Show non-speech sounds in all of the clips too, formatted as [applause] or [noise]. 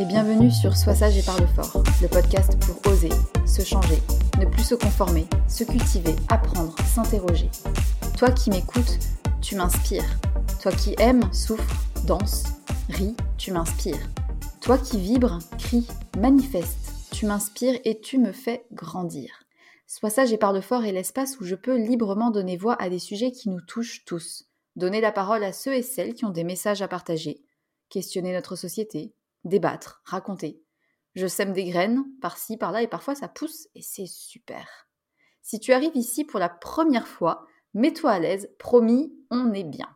Et bienvenue sur Sois sage et parle fort, le podcast pour oser, se changer, ne plus se conformer, se cultiver, apprendre, s'interroger. Toi qui m'écoutes, tu m'inspires. Toi qui aimes, souffre, danse, ris, tu m'inspires. Toi qui vibres, crie, manifeste, tu m'inspires et tu me fais grandir. Sois sage et parle fort est l'espace où je peux librement donner voix à des sujets qui nous touchent tous. Donner la parole à ceux et celles qui ont des messages à partager. Questionner notre société, débattre, raconter. Je sème des graines, par-ci, par-là, et parfois ça pousse, et c'est super. Si tu arrives ici pour la première fois, mets-toi à l'aise, promis, on est bien.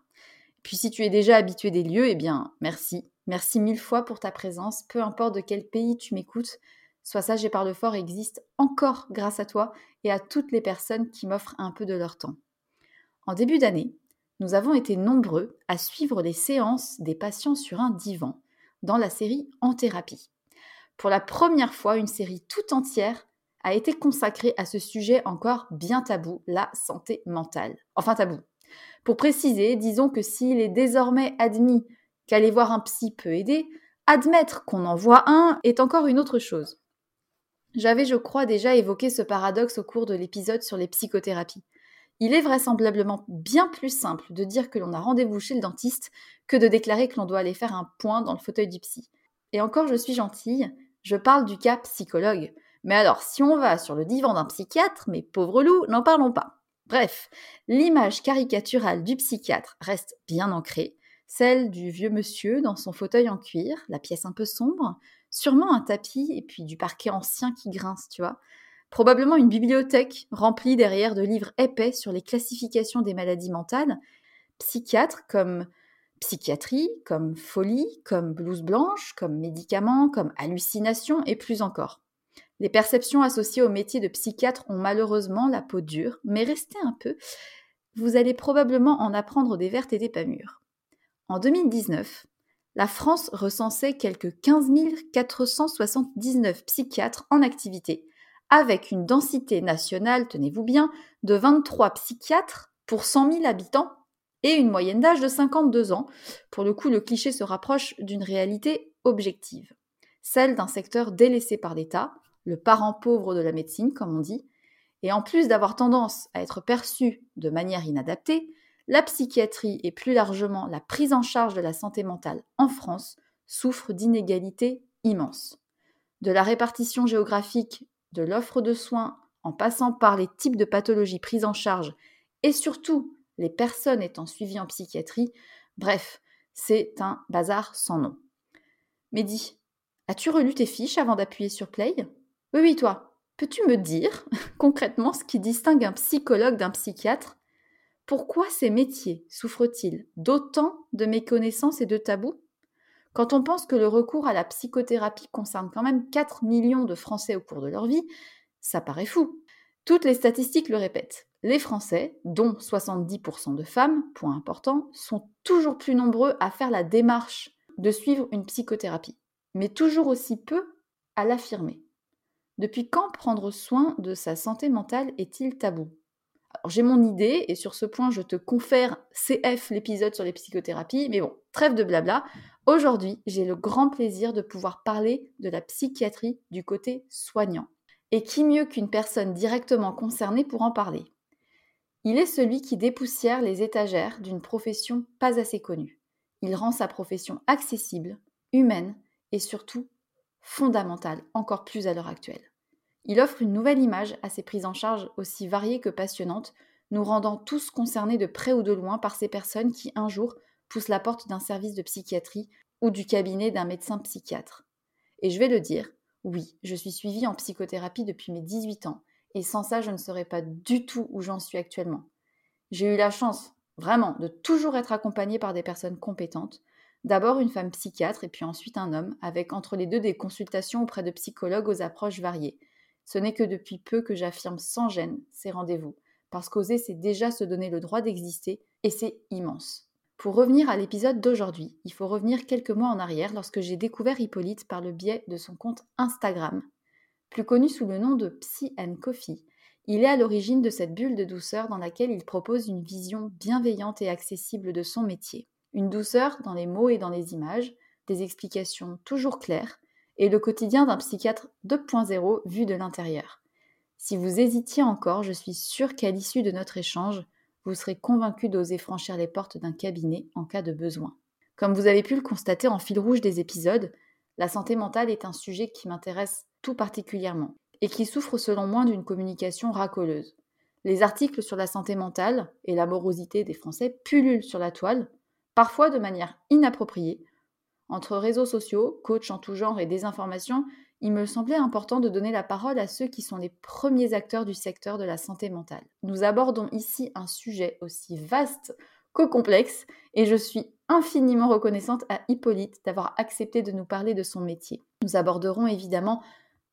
Puis si tu es déjà habitué des lieux, eh bien, merci. Merci mille fois pour ta présence, peu importe de quel pays tu m'écoutes. Sois sage et parle fort existe encore grâce à toi et à toutes les personnes qui m'offrent un peu de leur temps. En début d'année, nous avons été nombreux à suivre les séances des patients sur un divan dans la série En thérapie. Pour la première fois, une série tout entière a été consacrée à ce sujet encore bien tabou, la santé mentale. Enfin tabou. Pour préciser, disons que s'il est désormais admis qu'aller voir un psy peut aider, admettre qu'on en voit un est encore une autre chose. J'avais, je crois, déjà évoqué ce paradoxe au cours de l'épisode sur les psychothérapies. Il est vraisemblablement bien plus simple de dire que l'on a rendez-vous chez le dentiste que de déclarer que l'on doit aller faire un point dans le fauteuil du psy. Et encore, je suis gentille, je parle du cas psychologue. Mais alors, si on va sur le divan d'un psychiatre, mes pauvres loups, n'en parlons pas. Bref, l'image caricaturale du psychiatre reste bien ancrée, celle du vieux monsieur dans son fauteuil en cuir, la pièce un peu sombre, sûrement un tapis et puis du parquet ancien qui grince, tu vois. Probablement une bibliothèque remplie derrière de livres épais sur les classifications des maladies mentales, psychiatres comme psychiatrie, comme folie, comme blouse blanche, comme médicaments, comme hallucination et plus encore. Les perceptions associées au métier de psychiatre ont malheureusement la peau dure, mais restez un peu, vous allez probablement en apprendre des vertes et des pas mûres. En 2019, la France recensait quelques 15 479 psychiatres en activité, avec une densité nationale, tenez-vous bien, de 23 psychiatres pour 100 000 habitants et une moyenne d'âge de 52 ans. Pour le coup, le cliché se rapproche d'une réalité objective, celle d'un secteur délaissé par l'État, le parent pauvre de la médecine, comme on dit, et en plus d'avoir tendance à être perçu de manière inadaptée, la psychiatrie et plus largement la prise en charge de la santé mentale en France souffre d'inégalités immenses. De la répartition géographique de l'offre de soins en passant par les types de pathologies prises en charge et surtout les personnes étant suivies en psychiatrie, bref, c'est un bazar sans nom. Mehdi, as-tu relu tes fiches avant d'appuyer sur Play? Oui, oui, toi. Peux-tu me dire [laughs] concrètement ce qui distingue un psychologue d'un psychiatre? Pourquoi ces métiers souffrent-ils d'autant de méconnaissances et de tabous? Quand on pense que le recours à la psychothérapie concerne quand même 4 millions de Français au cours de leur vie, ça paraît fou. Toutes les statistiques le répètent. Les Français, dont 70% de femmes, point important, sont toujours plus nombreux à faire la démarche de suivre une psychothérapie, mais toujours aussi peu à l'affirmer. Depuis quand prendre soin de sa santé mentale est-il tabou? J'ai mon idée et sur ce point, je te confère CF l'épisode sur les psychothérapies. Mais bon, trêve de blabla. Aujourd'hui, j'ai le grand plaisir de pouvoir parler de la psychiatrie du côté soignant. Et qui mieux qu'une personne directement concernée pour en parler? Il est celui qui dépoussière les étagères d'une profession pas assez connue. Il rend sa profession accessible, humaine et surtout fondamentale, encore plus à l'heure actuelle. Il offre une nouvelle image à ces prises en charge aussi variées que passionnantes, nous rendant tous concernés de près ou de loin par ces personnes qui, un jour, poussent la porte d'un service de psychiatrie ou du cabinet d'un médecin psychiatre. Et je vais le dire, oui, je suis suivie en psychothérapie depuis mes 18 ans, et sans ça, je ne serais pas du tout où j'en suis actuellement. J'ai eu la chance, vraiment, de toujours être accompagnée par des personnes compétentes, d'abord une femme psychiatre et puis ensuite un homme, avec entre les deux des consultations auprès de psychologues aux approches variées, ce n'est que depuis peu que j'affirme sans gêne ces rendez-vous, parce qu'oser, c'est déjà se donner le droit d'exister, et c'est immense. Pour revenir à l'épisode d'aujourd'hui, il faut revenir quelques mois en arrière lorsque j'ai découvert Hippolyte par le biais de son compte Instagram. Plus connu sous le nom de Psy and Coffee, il est à l'origine de cette bulle de douceur dans laquelle il propose une vision bienveillante et accessible de son métier. Une douceur dans les mots et dans les images, des explications toujours claires, et le quotidien d'un psychiatre 2.0 vu de l'intérieur. Si vous hésitiez encore, je suis sûre qu'à l'issue de notre échange, vous serez convaincu d'oser franchir les portes d'un cabinet en cas de besoin. Comme vous avez pu le constater en fil rouge des épisodes, la santé mentale est un sujet qui m'intéresse tout particulièrement et qui souffre selon moi d'une communication racoleuse. Les articles sur la santé mentale et la morosité des Français pullulent sur la toile, parfois de manière inappropriée, entre réseaux sociaux, coachs en tout genre et désinformation, il me semblait important de donner la parole à ceux qui sont les premiers acteurs du secteur de la santé mentale. Nous abordons ici un sujet aussi vaste qu'au complexe et je suis infiniment reconnaissante à Hippolyte d'avoir accepté de nous parler de son métier. Nous aborderons évidemment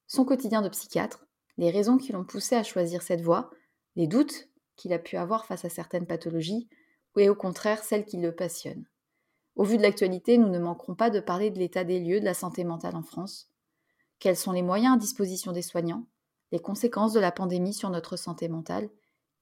son quotidien de psychiatre, les raisons qui l'ont poussé à choisir cette voie, les doutes qu'il a pu avoir face à certaines pathologies, et au contraire celles qui le passionnent. Au vu de l'actualité, nous ne manquerons pas de parler de l'état des lieux de la santé mentale en France. Quels sont les moyens à disposition des soignants, les conséquences de la pandémie sur notre santé mentale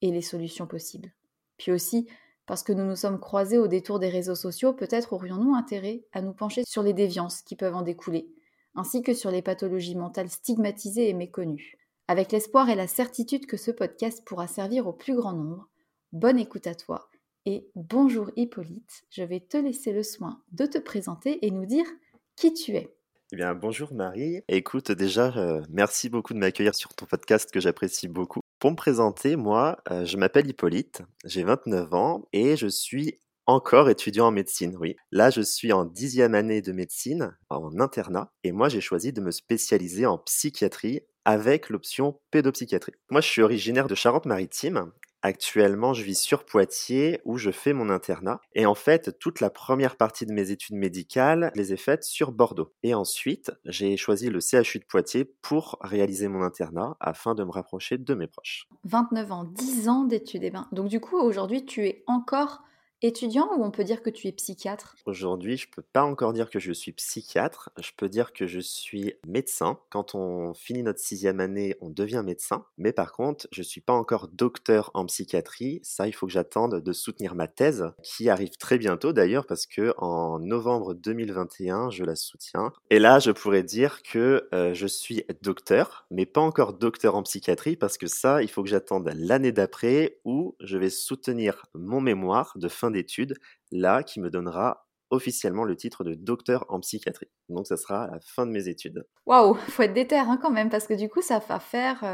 et les solutions possibles? Puis aussi, parce que nous nous sommes croisés au détour des réseaux sociaux, peut-être aurions-nous intérêt à nous pencher sur les déviances qui peuvent en découler, ainsi que sur les pathologies mentales stigmatisées et méconnues. Avec l'espoir et la certitude que ce podcast pourra servir au plus grand nombre, bonne écoute à toi et bonjour Hippolyte, je vais te laisser le soin de te présenter et nous dire qui tu es. Eh bien, bonjour Marie. Écoute, déjà, euh, merci beaucoup de m'accueillir sur ton podcast que j'apprécie beaucoup. Pour me présenter, moi, euh, je m'appelle Hippolyte, j'ai 29 ans et je suis encore étudiant en médecine, oui. Là, je suis en dixième année de médecine, en internat, et moi, j'ai choisi de me spécialiser en psychiatrie avec l'option pédopsychiatrie. Moi, je suis originaire de Charente-Maritime Actuellement, je vis sur Poitiers où je fais mon internat. Et en fait, toute la première partie de mes études médicales, les ai faites sur Bordeaux. Et ensuite, j'ai choisi le CHU de Poitiers pour réaliser mon internat afin de me rapprocher de mes proches. 29 ans, 10 ans d'études. Eh ben, donc du coup, aujourd'hui, tu es encore étudiant ou on peut dire que tu es psychiatre? Aujourd'hui, je peux pas encore dire que je suis psychiatre. Je peux dire que je suis médecin. Quand on finit notre sixième année, on devient médecin. Mais par contre, je suis pas encore docteur en psychiatrie. Ça, il faut que j'attende de soutenir ma thèse, qui arrive très bientôt d'ailleurs, parce que en novembre 2021, je la soutiens. Et là, je pourrais dire que euh, je suis docteur, mais pas encore docteur en psychiatrie, parce que ça, il faut que j'attende l'année d'après où je vais soutenir mon mémoire de fin d'études, là, qui me donnera officiellement le titre de docteur en psychiatrie. Donc ça sera à la fin de mes études. Waouh, faut être déter hein, quand même, parce que du coup, ça va faire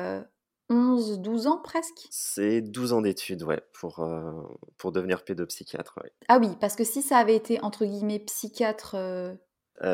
11, 12 ans presque C'est 12 ans d'études, ouais, pour, euh, pour devenir pédopsychiatre. Ah oui, parce que si ça avait été, entre guillemets, psychiatre euh,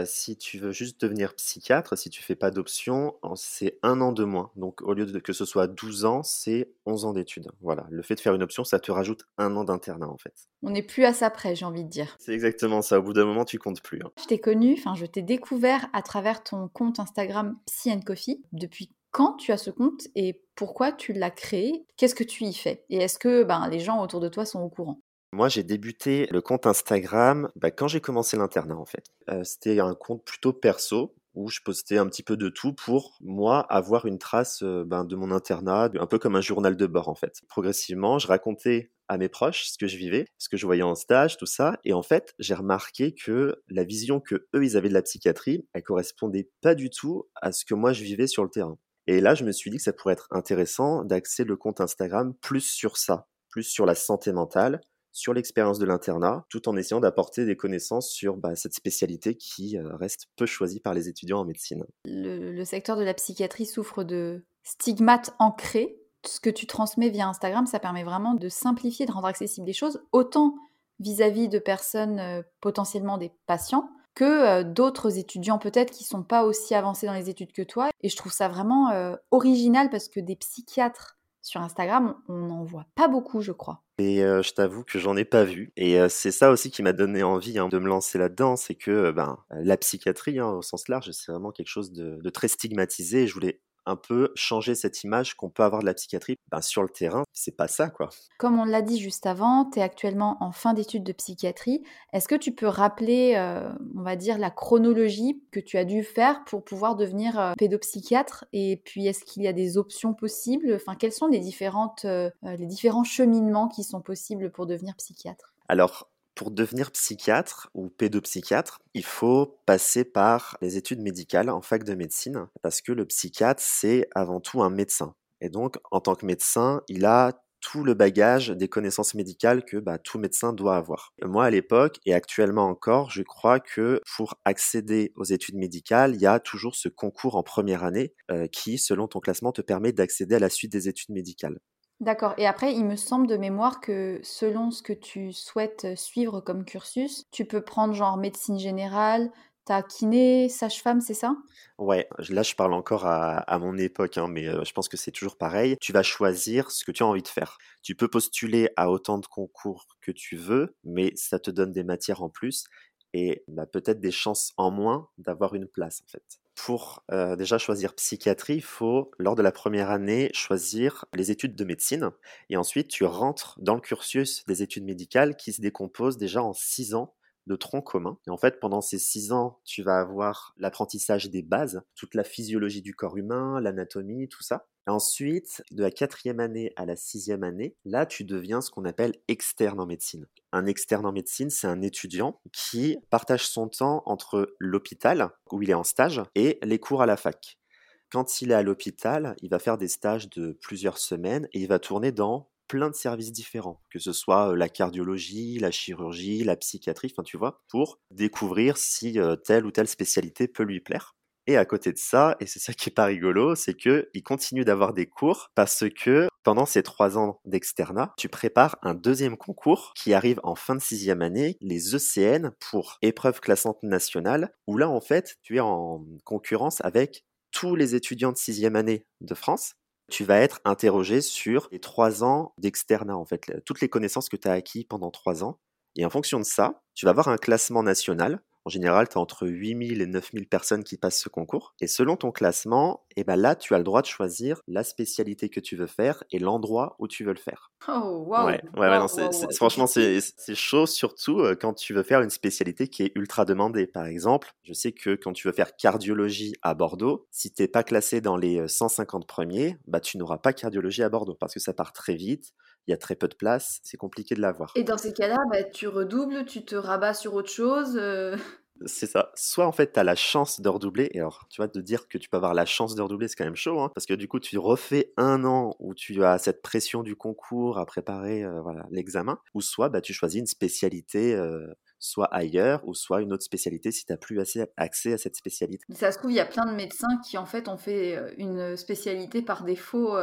si tu veux juste devenir psychiatre, si tu fais pas d'option, c'est un an de moins. Donc au lieu de que ce soit 12 ans, c'est 11 ans d'études. Voilà, le fait de faire une option, ça te rajoute un an d'internat en fait. On n'est plus à ça près, j'ai envie de dire. C'est exactement ça, au bout d'un moment, tu comptes plus. Hein. Je t'ai connu, enfin je t'ai découvert à travers ton compte Instagram Psy Coffee. Depuis quand tu as ce compte et pourquoi tu l'as créé? Qu'est-ce que tu y fais? Et est-ce que ben, les gens autour de toi sont au courant? Moi, j'ai débuté le compte Instagram bah, quand j'ai commencé l'internat, en fait. Euh, c'était un compte plutôt perso où je postais un petit peu de tout pour moi avoir une trace euh, ben, de mon internat, un peu comme un journal de bord en fait. Progressivement, je racontais à mes proches ce que je vivais, ce que je voyais en stage, tout ça, et en fait, j'ai remarqué que la vision que eux ils avaient de la psychiatrie, elle correspondait pas du tout à ce que moi je vivais sur le terrain. Et là, je me suis dit que ça pourrait être intéressant d'axer le compte Instagram plus sur ça, plus sur la santé mentale, sur l'expérience de l'internat, tout en essayant d'apporter des connaissances sur bah, cette spécialité qui euh, reste peu choisie par les étudiants en médecine. Le, secteur de la psychiatrie souffre de stigmates ancrés. Ce que tu transmets via Instagram, ça permet vraiment de simplifier, de rendre accessibles les choses, autant vis-à-vis de personnes euh, potentiellement des patients, que euh, d'autres étudiants peut-être qui sont pas aussi avancés dans les études que toi. Et je trouve ça vraiment original parce que des psychiatres sur Instagram, on n'en voit pas beaucoup, je crois. Et je t'avoue que j'en ai pas vu. Et c'est ça aussi qui m'a donné envie hein, de me lancer là-dedans, c'est que ben, la psychiatrie, hein, au sens large, c'est vraiment quelque chose de, de très stigmatisé. je voulais un peu changer cette image qu'on peut avoir de la psychiatrie. Ben, sur le terrain, c'est pas ça, quoi. Comme on l'a dit juste avant, tu es actuellement en fin d'études de psychiatrie. Est-ce que tu peux rappeler, euh, on va dire, la chronologie que tu as dû faire pour pouvoir devenir euh, pédopsychiatre? Et puis, est-ce qu'il y a des options possibles? Enfin, quels sont les, différentes, euh, les différents cheminements qui sont possibles pour devenir psychiatre? Alors, pour devenir psychiatre ou pédopsychiatre, il faut passer par les études médicales en fac de médecine, parce que le psychiatre, c'est avant tout un médecin. Et donc, en tant que médecin, il a tout le bagage des connaissances médicales que bah, tout médecin doit avoir. Moi, à l'époque, et actuellement encore, je crois que pour accéder aux études médicales, il y a toujours ce concours en première année euh, qui, selon ton classement, te permet d'accéder à la suite des études médicales. D'accord. Et après, il me semble de mémoire que selon ce que tu souhaites suivre comme cursus, tu peux prendre genre médecine générale, ta kiné, sage-femme, c'est ça? Ouais, là je parle encore à, mon époque, hein, mais euh, je pense que c'est toujours pareil. Tu vas choisir ce que tu as envie de faire. Tu peux postuler à autant de concours que tu veux, mais ça te donne des matières en plus et bah, peut-être des chances en moins d'avoir une place en fait. Pour euh, déjà choisir psychiatrie, il faut, lors de la première année, choisir les études de médecine. Et ensuite, tu rentres dans le cursus des études médicales qui se décompose déjà en six ans de tronc commun. Et en fait, pendant ces six ans, tu vas avoir l'apprentissage des bases, toute la physiologie du corps humain, l'anatomie, tout ça. Ensuite, de la quatrième année à la sixième année, là, tu deviens ce qu'on appelle externe en médecine. Un externe en médecine, c'est un étudiant qui partage son temps entre l'hôpital, où il est en stage, et les cours à la fac. Quand il est à l'hôpital, il va faire des stages de plusieurs semaines et il va tourner dans plein de services différents, que ce soit la cardiologie, la chirurgie, la psychiatrie, enfin tu vois, pour découvrir si telle ou telle spécialité peut lui plaire. Et à côté de ça, et c'est ça qui est pas rigolo, c'est que il continue d'avoir des cours parce que pendant ces trois ans d'externat, tu prépares un deuxième concours qui arrive en fin de sixième année, les ECN pour épreuve classante nationale, où là en fait tu es en concurrence avec tous les étudiants de sixième année de France. Tu vas être interrogé sur les trois ans d'externat en fait, toutes les connaissances que tu as acquis pendant trois ans. Et en fonction de ça, tu vas avoir un classement national en général, tu as entre 8000 et 9000 personnes qui passent ce concours. Et selon ton classement, et eh ben là, tu as le droit de choisir la spécialité que tu veux faire et l'endroit où tu veux le faire. Oh, wow! Ouais, ouais, franchement, c'est chaud, surtout euh, quand tu veux faire une spécialité qui est ultra demandée. Par exemple, je sais que quand tu veux faire cardiologie à Bordeaux, si tu n'es pas classé dans les 150 euh, premiers, bah, tu n'auras pas cardiologie à Bordeaux parce que ça part très vite il y a très peu de place, c'est compliqué de l'avoir. Et dans ces cas-là, bah, tu redoubles, tu te rabats sur autre chose euh. [laughs] C'est ça. Soit en fait, tu as la chance de redoubler, et alors, tu vois, de dire que tu peux avoir la chance de redoubler, c'est quand même chaud, hein, parce que du coup, tu refais un an où tu as cette pression du concours à préparer euh, voilà l'examen, ou soit bah, tu choisis une spécialité. Euh, soit ailleurs ou soit une autre spécialité si tu n'as plus assez accès à cette spécialité. Ça se trouve, il y a plein de médecins qui en fait ont fait une spécialité par défaut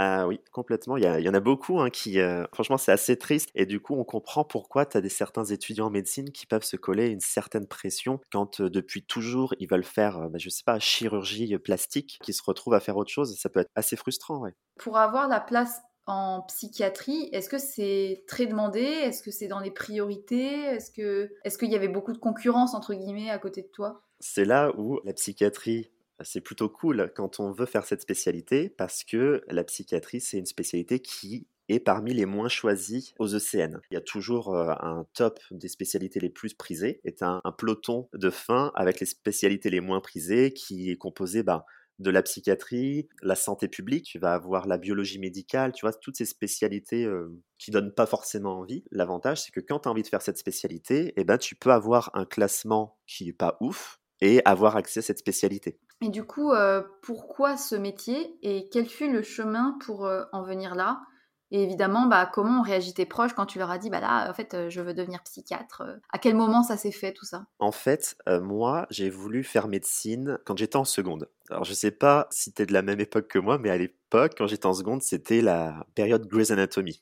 ah oui, complètement. Il y, en a beaucoup hein, qui, euh, franchement, c'est assez triste. Et du coup, on comprend pourquoi tu as des certains étudiants en médecine qui peuvent se coller une certaine pression quand euh, depuis toujours ils veulent faire, euh, bah, je sais pas, chirurgie plastique, qui se retrouvent à faire autre chose. Ça peut être assez frustrant, ouais. Pour avoir la place en psychiatrie, est-ce que c'est très demandé? Est-ce que c'est dans les priorités? Est-ce que est-ce qu'il y avait beaucoup de concurrence entre guillemets à côté de toi? C'est là où la psychiatrie c'est plutôt cool quand on veut faire cette spécialité parce que la psychiatrie, c'est une spécialité qui est parmi les moins choisies aux ECN. Il y a toujours euh, un top des spécialités les plus prisées, est un, peloton de fin avec les spécialités les moins prisées qui est composé bah, de la psychiatrie, la santé publique, tu vas avoir la biologie médicale, tu vois, toutes ces spécialités euh, qui donnent pas forcément envie. L'avantage, c'est que quand tu as envie de faire cette spécialité, eh ben, tu peux avoir un classement qui est pas ouf et avoir accès à cette spécialité. Et du coup, euh, pourquoi ce métier et quel fut le chemin pour euh, en venir là? Et évidemment, bah, comment ont réagi tes proches quand tu leur as dit, bah là, en fait, euh, je veux devenir psychiatre? À quel moment ça s'est fait tout ça? En fait, moi, j'ai voulu faire médecine quand j'étais en seconde. Alors, je sais pas si tu es de la même époque que moi, mais à l'époque, quand j'étais en seconde, c'était la période Grey's Anatomy.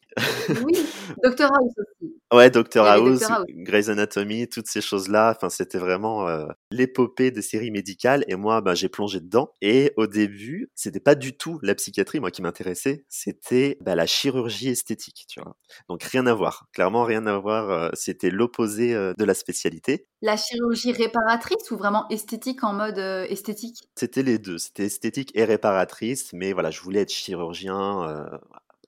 Oui, Doctor House aussi. Ouais, Doctor House, Grey's Anatomy, toutes ces choses-là. Enfin, c'était vraiment euh, l'épopée des séries médicales. Et moi, ben, j'ai plongé dedans. Et au début, c'était pas du tout la psychiatrie, moi, qui m'intéressait. C'était bah, la chirurgie esthétique, tu vois. Donc rien à voir. Clairement, rien à voir. Euh, c'était l'opposé euh, de la spécialité. La chirurgie réparatrice ou vraiment esthétique en mode esthétique? C'était les deux. C'était esthétique et réparatrice. Mais voilà, je voulais être chirurgien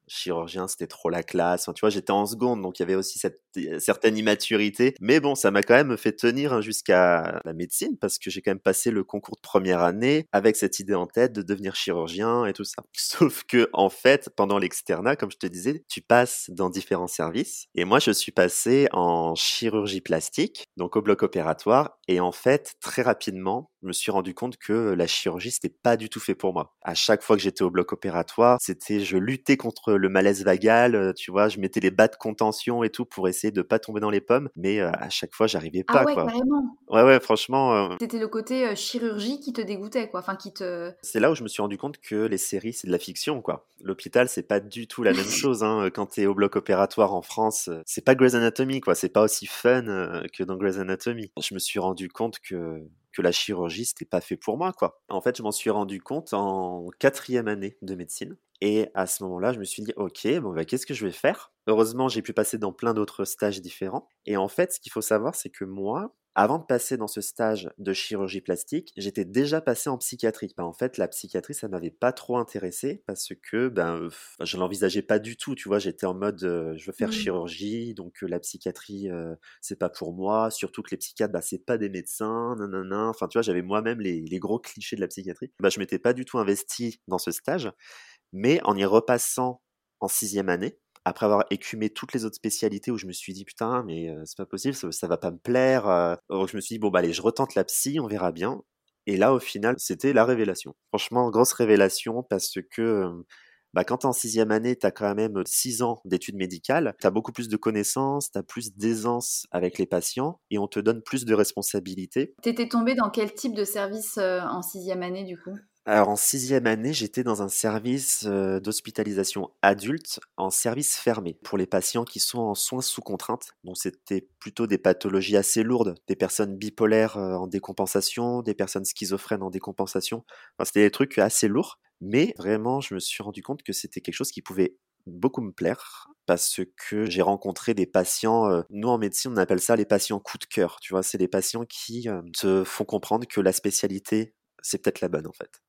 chirurgien, c'était trop la classe. tu vois, j'étais en seconde, donc il y avait aussi cette euh, certaine immaturité. Mais bon, ça m'a quand même fait tenir hein, jusqu'à la médecine parce que j'ai quand même passé le concours de première année avec cette idée en tête de devenir chirurgien et tout ça. [laughs] Sauf que, en fait, pendant l'externat, comme je te disais, tu passes dans différents services. Et moi, je suis passé en chirurgie plastique, donc au bloc opératoire. Et en fait, très rapidement, je me suis rendu compte que la chirurgie, c'était pas du tout fait pour moi. À chaque fois que j'étais au bloc opératoire, c'était, je luttais contre le malaise vagal, euh, tu vois, je mettais les bas de contention et tout pour essayer de pas tomber dans les pommes, mais euh, à chaque fois, j'arrivais pas, ah ouais, quoi. Carrément. Ouais, ouais, franchement. Euh c'était le côté chirurgie qui te dégoûtait, quoi. Enfin, qui te. C'est là où je me suis rendu compte que les séries, c'est de la fiction, quoi. L'hôpital, c'est pas du tout la même [laughs] chose, hein. Quand t'es au bloc opératoire en France, c'est pas Grey's Anatomy, quoi. C'est pas aussi fun que dans Grey's Anatomy. Je me suis rendu compte que que la chirurgie, c'était pas fait pour moi, quoi. En fait, je m'en suis rendu compte en quatrième année de médecine. Et à ce moment-là, je me suis dit, ok, bon, bah, qu'est-ce que je vais faire? Heureusement, j'ai pu passer dans plein d'autres stages différents. Et en fait, ce qu'il faut savoir, c'est que moi, avant de passer dans ce stage de chirurgie plastique, j'étais déjà passé en psychiatrie. Ben, en fait, la psychiatrie, ça m'avait pas trop intéressé parce que ben, je l'envisageais pas du tout. Tu vois, j'étais en mode, je veux faire mmh. chirurgie, donc la psychiatrie, c'est pas pour moi. Surtout que les psychiatres, ben, c'est pas des médecins, nanana. Enfin, tu vois, j'avais moi-même les, les, gros clichés de la psychiatrie. Ben, je m'étais pas du tout investi dans ce stage, mais en y repassant en sixième année, après avoir écumé toutes les autres spécialités où je me suis dit putain mais c'est pas possible ça, va pas me plaire je me suis dit bon bah allez je retente la psy on verra bien. Et là au final c'était la révélation. Franchement grosse révélation parce que Bah, quand tu es en sixième année, tu as quand même six ans d'études médicales, tu as beaucoup plus de connaissances, tu as plus d'aisance avec les patients et on te donne plus de responsabilités. Tu étais tombé dans quel type de service en sixième année du coup? Alors en sixième année, j'étais dans un service d'hospitalisation adulte en service fermé pour les patients qui sont en soins sous contrainte. Donc c'était plutôt des pathologies assez lourdes, des personnes bipolaires en décompensation, des personnes schizophrènes en décompensation. C'était des trucs assez lourds, mais vraiment je me suis rendu compte que c'était quelque chose qui pouvait beaucoup me plaire parce que j'ai rencontré des patients, nous en médecine on appelle ça les patients coup de cœur, tu vois, c'est des patients qui te font comprendre que la spécialité c'est peut-être la bonne en fait.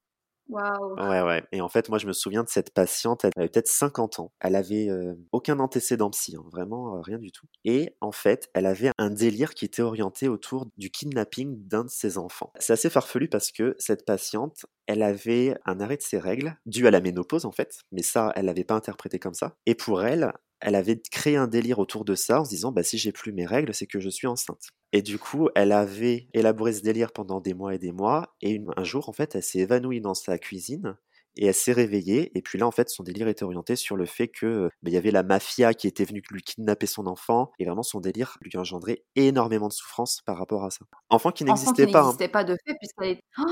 Ouais, ouais. Et en fait, moi, je me souviens de cette patiente, elle avait peut-être 50 ans. Elle avait aucun antécédent psy, hein, vraiment rien du tout. Et en fait, elle avait un délire qui était orienté autour du kidnapping d'un de ses enfants. C'est assez farfelu parce que cette patiente, elle avait un arrêt de ses règles dû à la ménopause en fait, mais ça, elle l'avait pas interprété comme ça. Et pour elle, elle avait créé un délire autour de ça en se disant bah si j'ai plus mes règles, c'est que je suis enceinte. Et du coup, elle avait élaboré ce délire pendant des mois et des mois et un jour en fait, elle s'est évanouie dans sa cuisine et elle s'est réveillée et puis là en fait son délire était orienté sur le fait que bah, il y avait la mafia qui était venue lui kidnapper son enfant et vraiment son délire lui engendrait énormément de souffrance par rapport à ça. Enfant qui n'existait pas. Hein. n'existait pas de fait puisqu'elle est... Oh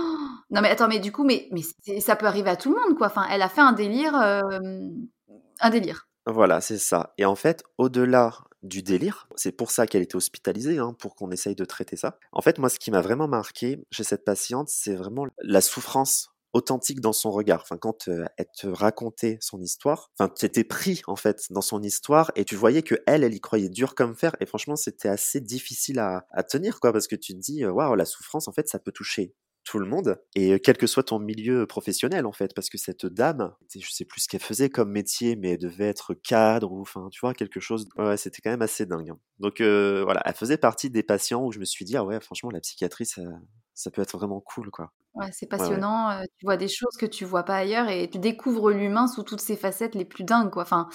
non mais attends mais du coup mais mais ça peut arriver à tout le monde quoi. Enfin elle a fait un délire un délire. Voilà, c'est ça. Et en fait, au-delà du délire, c'est pour ça qu'elle était hospitalisée, hein, pour qu'on essaye de traiter ça. En fait, moi, ce qui m'a vraiment marqué chez cette patiente, c'est vraiment la souffrance authentique dans son regard. Enfin, quand euh, elle te racontait son histoire, enfin, tu étais pris en fait dans son histoire et tu voyais que elle, elle y croyait dur comme fer. Et franchement, c'était assez difficile à, à, tenir, quoi, parce que tu te dis, waouh, la souffrance, en fait, ça peut toucher tout le monde et quel que soit ton milieu professionnel en fait parce que cette dame je sais plus ce qu'elle faisait comme métier mais elle devait être cadre ou enfin tu vois quelque chose ouais c'était quand même assez dingue hein. donc voilà elle faisait partie des patients où je me suis dit ah ouais franchement la psychiatrie ça, ça peut être vraiment cool quoi. Ouais c'est passionnant tu vois des choses que tu vois pas ailleurs et tu découvres l'humain sous toutes ses facettes les plus dingues quoi. Enfin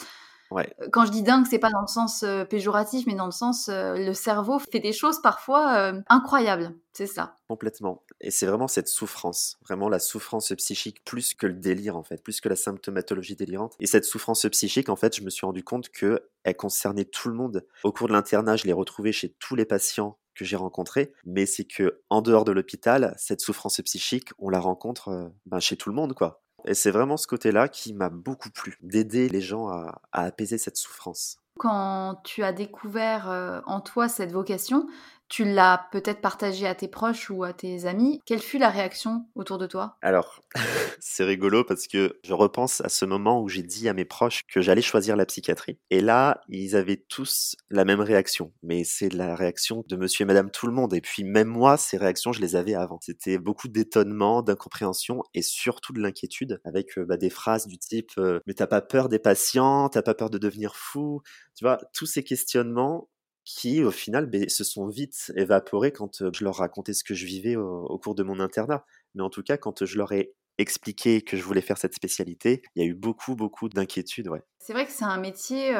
quand je dis dingue, c'est pas dans le sens péjoratif, mais dans le sens le cerveau fait des choses parfois incroyables. C'est ça. Complètement. Et c'est vraiment cette souffrance, vraiment la souffrance psychique plus que le délire en fait, plus que la symptomatologie délirante. Et cette souffrance psychique, en fait, je me suis rendu compte que elle concernait tout le monde. Au cours de l'internat, je l'ai retrouvée chez tous les patients que j'ai rencontrés, mais c'est que en dehors de l'hôpital, cette souffrance psychique, on la rencontre ben, chez tout le monde, quoi. Et c'est vraiment ce côté-là qui m'a beaucoup plu, d'aider les gens à, apaiser cette souffrance. Quand tu as découvert euh, en toi cette vocation, tu l'as peut-être partagé à tes proches ou à tes amis. Quelle fut la réaction autour de toi? Alors, [laughs] c'est rigolo parce que je repense à ce moment où j'ai dit à mes proches que j'allais choisir la psychiatrie. Et là, ils avaient tous la même réaction. Mais c'est la réaction de monsieur et madame tout le monde. Et puis même moi, ces réactions, je les avais avant. C'était beaucoup d'étonnement, d'incompréhension et surtout de l'inquiétude avec euh, bah, des phrases du type euh, Mais t'as pas peur des patients? T'as pas peur de devenir fou ?» Tu vois, tous ces questionnements qui au final se sont vite évaporés quand je leur racontais ce que je vivais au, cours de mon internat. Mais en tout cas, quand je leur ai expliqué que je voulais faire cette spécialité, il y a eu beaucoup, beaucoup d'inquiétudes. Ouais. C'est vrai que c'est un métier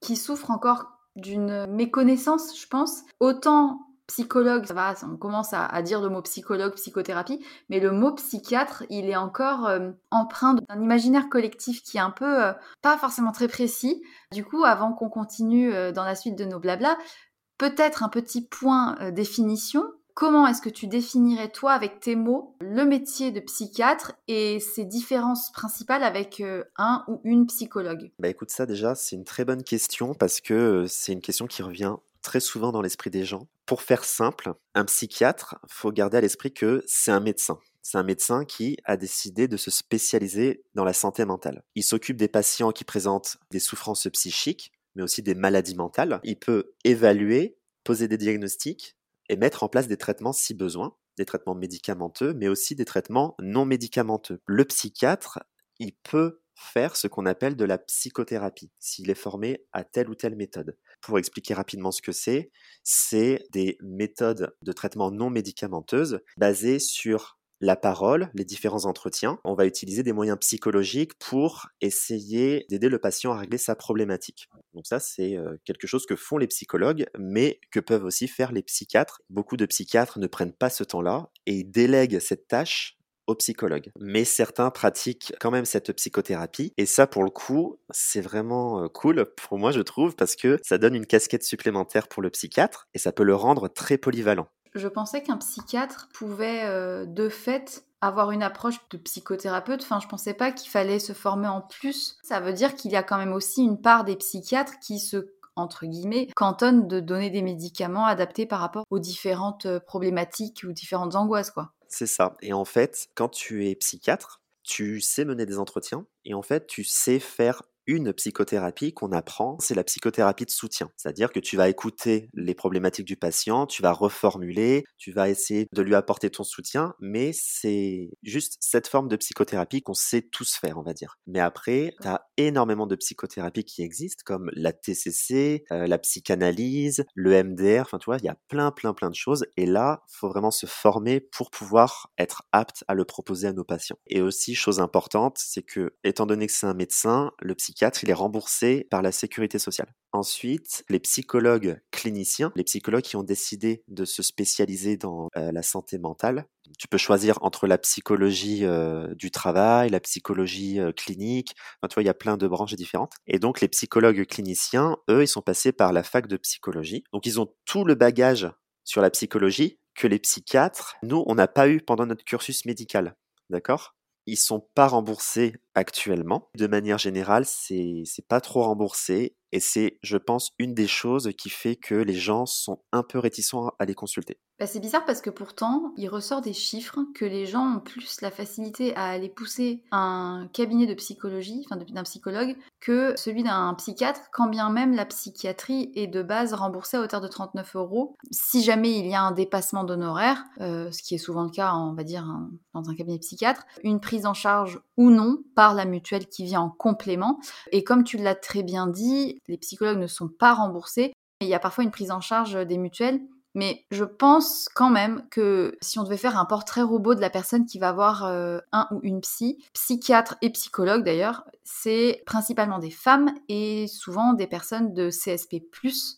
qui souffre encore d'une méconnaissance, je pense. Autant psychologue, ça va, on commence à, dire le mot psychologue, psychothérapie, mais le mot psychiatre, il est encore euh, empreint d'un imaginaire collectif qui est un peu euh, pas forcément très précis. Du coup, avant qu'on continue euh, dans la suite de nos blabla, peut-être un petit point définition. Comment est-ce que tu définirais, toi, avec tes mots, le métier de psychiatre et ses différences principales avec un ou une psychologue? Bah écoute, ça déjà, c'est une très bonne question parce que c'est une question qui revient très souvent dans l'esprit des gens. Pour faire simple, un psychiatre, faut garder à l'esprit que c'est un médecin. C'est un médecin qui a décidé de se spécialiser dans la santé mentale. Il s'occupe des patients qui présentent des souffrances psychiques, mais aussi des maladies mentales. Il peut évaluer, poser des diagnostics et mettre en place des traitements si besoin, des traitements médicamenteux, mais aussi des traitements non médicamenteux. Le psychiatre, il peut faire ce qu'on appelle de la psychothérapie, s'il est formé à telle ou telle méthode. Pour expliquer rapidement ce que c'est, c'est des méthodes de traitement non médicamenteuses basées sur la parole, les différents entretiens. On va utiliser des moyens psychologiques pour essayer d'aider le patient à régler sa problématique. Donc ça, c'est euh, quelque chose que font les psychologues, mais que peuvent aussi faire les psychiatres. Beaucoup de psychiatres ne prennent pas ce temps-là et délèguent cette tâche aux psychologues. Mais certains pratiquent quand même cette psychothérapie. Et ça, pour le coup, c'est vraiment euh, cool pour moi, je trouve, parce que ça donne une casquette supplémentaire pour le psychiatre et ça peut le rendre très polyvalent. Je pensais qu'un psychiatre pouvait euh, de fait avoir une approche de psychothérapeute. Enfin, je pensais pas qu'il fallait se former en plus. Ça veut dire qu'il y a quand même aussi une part des psychiatres qui se entre guillemets, cantonnent de donner des médicaments adaptés par rapport aux différentes euh, problématiques ou différentes angoisses, quoi. C'est ça. Et en fait, quand tu es psychiatre, tu sais mener des entretiens et en fait, tu sais faire une psychothérapie qu'on apprend, c'est la psychothérapie de soutien. C'est-à-dire que tu vas écouter les problématiques du patient, tu vas reformuler, tu vas essayer de lui apporter ton soutien, mais c'est juste cette forme de psychothérapie qu'on sait tous faire, on va dire. Mais après, tu as énormément de psychothérapies qui existent, comme la TCC, euh, la psychanalyse, le MDR, enfin tu vois, il y a plein, plein, plein de choses. Et là, faut vraiment se former pour pouvoir être apte à le proposer à nos patients. Et aussi, chose importante, c'est que, étant donné que c'est un médecin, le psychiatre il est remboursé par la sécurité sociale. Ensuite, les psychologues cliniciens, les psychologues qui ont décidé de se spécialiser dans euh, la santé mentale, tu peux choisir entre la psychologie euh, du travail, la psychologie euh, clinique. Enfin, tu vois, il y a plein de branches différentes. Et donc, les psychologues cliniciens, eux, ils sont passés par la fac de psychologie. Donc, ils ont tout le bagage sur la psychologie que les psychiatres, nous, on n'a pas eu pendant notre cursus médical. D'accord? Ils sont pas remboursés actuellement. De manière générale, c'est c'est pas trop remboursé et c'est, je pense, une des choses qui fait que les gens sont un peu réticents à les consulter. Bah, c'est bizarre parce que pourtant, il ressort des chiffres que les gens ont plus la facilité à aller pousser un cabinet de psychologie, enfin d'un psychologue, que celui d'un psychiatre, quand bien même la psychiatrie est de base remboursée à hauteur de 39 euros. Si jamais il y a un dépassement d'honoraires, euh, ce qui est souvent le cas, on va dire, dans un cabinet psychiatre, une prise en charge ou non par la mutuelle qui vient en complément. Et comme tu l'as très bien dit, les psychologues ne sont pas remboursés. Il y a parfois une prise en charge des mutuelles mais je pense quand même que si on devait faire un portrait robot de la personne qui va voir euh, un ou une psy, psychiatre et psychologue d'ailleurs, c'est principalement des femmes et souvent des personnes de CSP+,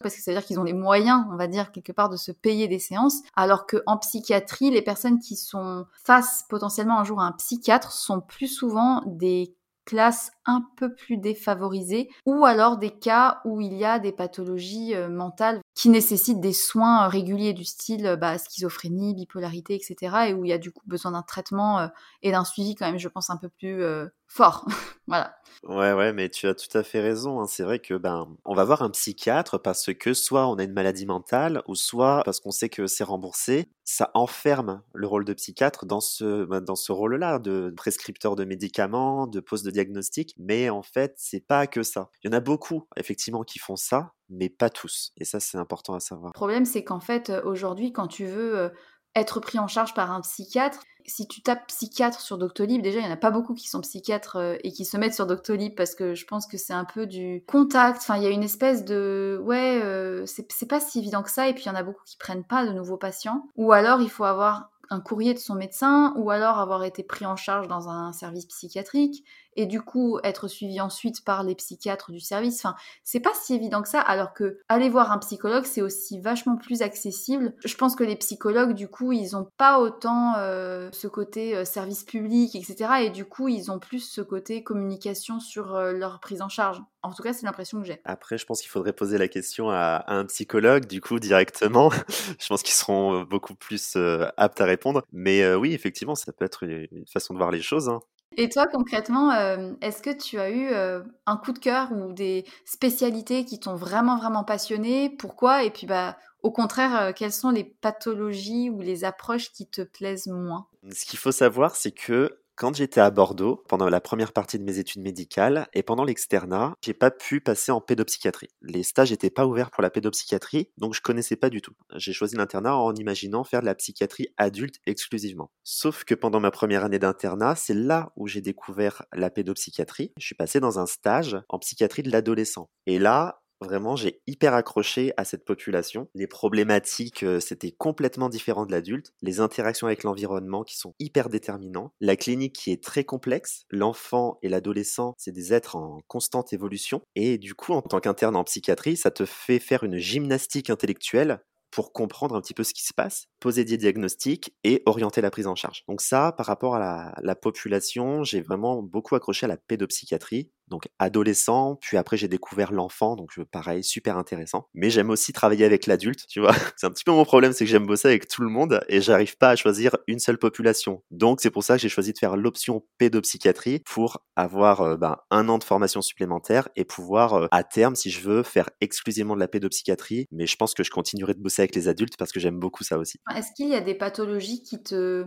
parce que ça veut dire qu'ils ont les moyens, on va dire, quelque part de se payer des séances, alors qu'en psychiatrie, les personnes qui sont face potentiellement un jour à un psychiatre sont plus souvent des classes un peu plus défavorisées ou alors des cas où il y a des pathologies euh, mentales qui nécessitent des soins euh, réguliers du style euh, bah, schizophrénie, bipolarité, etc. et où il y a du coup besoin d'un traitement et d'un suivi quand même, je pense, un peu plus fort. [laughs] voilà. Ouais, ouais, mais tu as tout à fait raison. Hein. C'est vrai que ben, on va voir un psychiatre parce que soit on a une maladie mentale, ou soit parce qu'on sait que c'est remboursé. Ça enferme le rôle de psychiatre dans ce, ben, dans ce rôle-là, de prescripteur de médicaments, de poste de diagnostic. Mais en fait, c'est pas que ça. Il y en a beaucoup, effectivement, qui font ça, mais pas tous. Et ça, c'est important à savoir. Le problème, c'est qu'en fait, aujourd'hui, quand tu veux être pris en charge par un psychiatre. Si tu tapes psychiatre sur Doctolib, déjà, il n'y en a pas beaucoup qui sont psychiatres euh, et qui se mettent sur Doctolib parce que je pense que c'est un peu du contact. Enfin, il y a une espèce de. Ouais, euh, c'est pas si évident que ça. Et puis, il y en a beaucoup qui prennent pas de nouveaux patients. Ou alors, il faut avoir un courrier de son médecin ou alors avoir été pris en charge dans un service psychiatrique et du coup être suivi ensuite par les psychiatres du service. Enfin, c'est pas si évident que ça, alors que aller voir un psychologue, c'est aussi vachement plus accessible. Je pense que les psychologues, du coup, ils ont pas autant euh, ce côté euh, service public, etc. Et du coup, ils ont plus ce côté communication sur euh, leur prise en charge. En tout cas, c'est l'impression que j'ai. Après, je pense qu'il faudrait poser la question à, un psychologue, du coup, directement. [laughs] je pense qu'ils seront beaucoup plus aptes à répondre. Mais oui, effectivement, ça peut être une, façon de voir les choses. Hein. Et toi, concrètement, euh, est-ce que tu as eu euh, un coup de cœur ou des spécialités qui t'ont vraiment, vraiment passionné? Pourquoi? Et puis, bah, au contraire, euh, quelles sont les pathologies ou les approches qui te plaisent moins? Ce qu'il faut savoir, c'est que quand j'étais à Bordeaux, pendant la première partie de mes études médicales et pendant l'externat, j'ai pas pu passer en pédopsychiatrie. Les stages n'étaient pas ouverts pour la pédopsychiatrie, donc je connaissais pas du tout. J'ai choisi l'internat en imaginant faire de la psychiatrie adulte exclusivement. Sauf que pendant ma première année d'internat, c'est là où j'ai découvert la pédopsychiatrie. Je suis passé dans un stage en psychiatrie de l'adolescent. Et là, Vraiment, j'ai hyper accroché à cette population. Les problématiques, euh, c'était complètement différent de l'adulte. Les interactions avec l'environnement qui sont hyper déterminants. La clinique qui est très complexe. L'enfant et l'adolescent, c'est des êtres en constante évolution. Et du coup, en tant qu'interne en psychiatrie, ça te fait faire une gymnastique intellectuelle pour comprendre un petit peu ce qui se passe poser des diagnostics et orienter la prise en charge. Donc ça, par rapport à la, la population, j'ai vraiment beaucoup accroché à la pédopsychiatrie donc adolescent, puis après j'ai découvert l'enfant, donc pareil, super intéressant. Mais j'aime aussi travailler avec l'adulte, tu vois. [laughs] C'est un petit peu mon problème, c'est que j'aime bosser avec tout le monde et j'arrive pas à choisir une seule population. Donc c'est pour ça que j'ai choisi de faire l'option pédopsychiatrie pour avoir euh, ben, un an de formation supplémentaire et pouvoir euh, à terme, si je veux, faire exclusivement de la pédopsychiatrie. Mais je pense que je continuerai de bosser avec les adultes parce que j'aime beaucoup ça aussi. Est-ce qu'il y a des pathologies qui te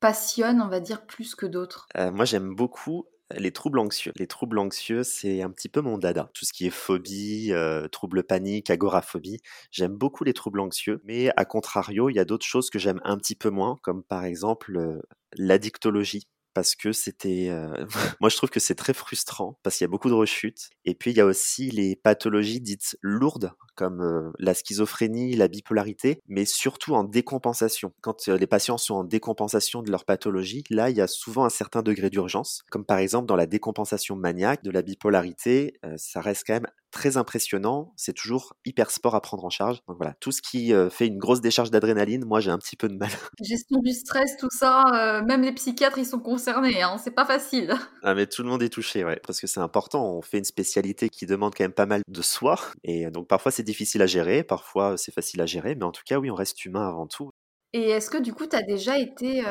passionnent, on va dire, plus que d'autres? Euh, Moi j'aime beaucoup les troubles anxieux. Les troubles anxieux, c'est un petit peu mon dada. Tout ce qui est phobie, euh, troubles paniques, agoraphobie. J'aime beaucoup les troubles anxieux, mais à contrario, il y a d'autres choses que j'aime un petit peu moins, comme par exemple euh, l'addictologie parce que c'était euh, [laughs] moi je trouve que c'est très frustrant parce qu'il y a beaucoup de rechutes et puis il y a aussi les pathologies dites lourdes comme euh, la schizophrénie, la bipolarité, mais surtout en décompensation. Quand euh, les patients sont en décompensation de leur pathologie, là il y a souvent un certain degré d'urgence, comme par exemple dans la décompensation maniaque de la bipolarité, ça reste quand même très impressionnant, c'est toujours hyper sport à prendre en charge. Donc voilà, tout ce qui fait une grosse décharge d'adrénaline, moi j'ai un petit peu de mal. [laughs] Gestion du stress, tout ça, même les psychiatres ils sont concernés, hein, c'est pas facile. [laughs] Ah mais tout le monde est touché, ouais, parce que c'est important. On fait une spécialité qui demande quand même pas mal de soi, et donc parfois c'est difficile à gérer, parfois c'est facile à gérer, mais en tout cas oui, on reste humain avant tout. Et est-ce que du coup tu as déjà été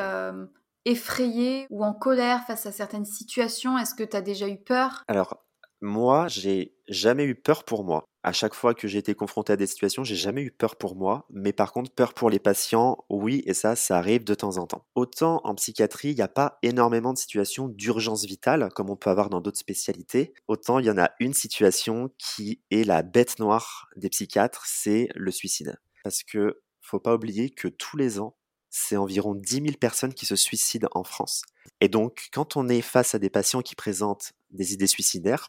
effrayé ou en colère face à certaines situations? Est-ce que tu as déjà eu peur? Alors moi, j'ai jamais eu peur pour moi. À chaque fois que j'ai été confronté à des situations, j'ai jamais eu peur pour moi, mais par contre, peur pour les patients, oui, et ça, ça arrive de temps en temps. Autant en psychiatrie, il n'y a pas énormément de situations d'urgence vitale, comme on peut avoir dans d'autres spécialités, autant il y en a une situation qui est la bête noire des psychiatres, c'est le suicide. Parce que faut pas oublier que tous les ans, c'est environ 10 000 personnes qui se suicident en France. Et donc, quand on est face à des patients qui présentent des idées suicidaires,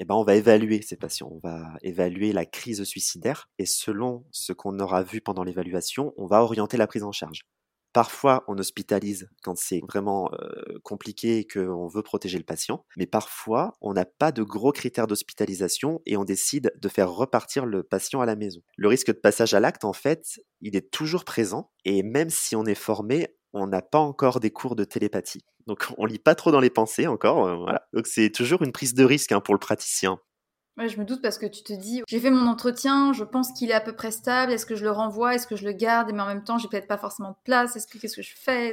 eh ben, on va évaluer ces patients, on va évaluer la crise suicidaire et selon ce qu'on aura vu pendant l'évaluation, on va orienter la prise en charge. Parfois, on hospitalise quand c'est vraiment euh, compliqué et qu'on veut protéger le patient, mais parfois, on n'a pas de gros critères d'hospitalisation et on décide de faire repartir le patient à la maison. Le risque de passage à l'acte, en fait, il est toujours présent et même si on est formé, on n'a pas encore des cours de télépathie. Donc [laughs] on lit pas trop dans les pensées encore. Euh, voilà. Donc c'est toujours une prise de risque hein, pour le praticien. Ouais, je me doute parce que tu te dis, j'ai fait mon entretien, je pense qu'il est à peu près stable, est-ce que je le renvoie, est-ce que je le garde, mais en même temps, j'ai peut-être pas forcément de place, est-ce que qu'est-ce que je fais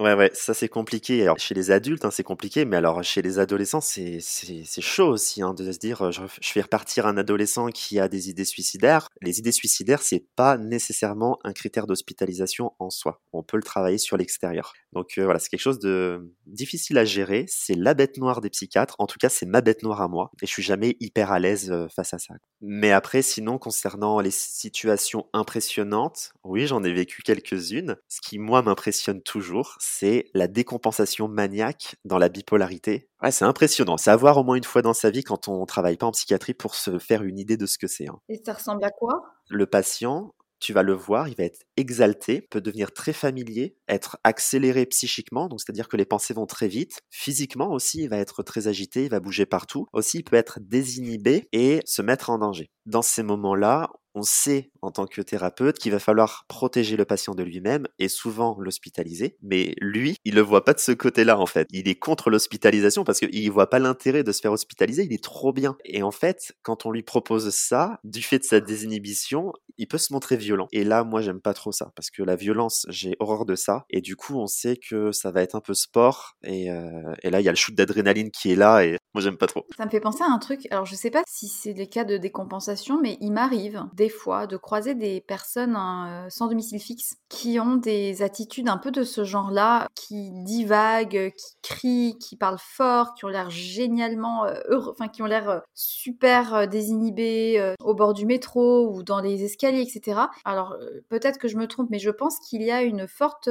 Ouais, ouais, ça c'est compliqué. Alors chez les adultes, hein, c'est compliqué, mais alors chez les adolescents, c'est c'est chaud aussi hein, de se dire, je, je fais repartir un adolescent qui a des idées suicidaires. Les idées suicidaires, c'est pas nécessairement un critère d'hospitalisation en soi. On peut le travailler sur l'extérieur. Donc euh, voilà, c'est quelque chose de difficile à gérer. C'est la bête noire des psychiatres. En tout cas, c'est ma bête noire à moi, et je suis jamais hyper à l'aise face à ça. Mais après, sinon, concernant les situations impressionnantes, oui, j'en ai vécu quelques-unes. Ce qui moi m'impressionne toujours c'est la décompensation maniaque dans la bipolarité. Ouais, c'est impressionnant. C'est à voir au moins une fois dans sa vie quand on travaille pas en psychiatrie pour se faire une idée de ce que c'est. Hein. Et ça ressemble à quoi? Le patient, tu vas le voir, il va être exalté, peut devenir très familier, être accéléré psychiquement, donc c'est-à-dire que les pensées vont très vite. Physiquement aussi, il va être très agité, il va bouger partout. Aussi, il peut être désinhibé et se mettre en danger. Dans ces moments-là, on sait en tant que thérapeute qu'il va falloir protéger le patient de lui-même et souvent l'hospitaliser. Mais lui, il le voit pas de ce côté-là en fait. Il est contre l'hospitalisation parce qu'il voit pas l'intérêt de se faire hospitaliser. Il est trop bien. Et en fait, quand on lui propose ça, du fait de sa désinhibition, il peut se montrer violent. Et là, moi, j'aime pas trop ça parce que la violence, j'ai horreur de ça. Et du coup, on sait que ça va être un peu sport. Et, euh, et là, il y a le shoot d'adrénaline qui est là et moi, j'aime pas trop. Ça me fait penser à un truc. Alors, je sais pas si c'est les cas de décompensation, mais il m'arrive des fois de croiser des personnes hein, sans domicile fixe qui ont des attitudes un peu de ce genre-là, qui divaguent, qui crient, qui parlent fort, qui ont l'air génialement euh, heureux, enfin qui ont l'air euh, super euh, désinhibés au bord du métro ou dans les escaliers, etc. Alors peut-être que je me trompe, mais je pense qu'il y a une forte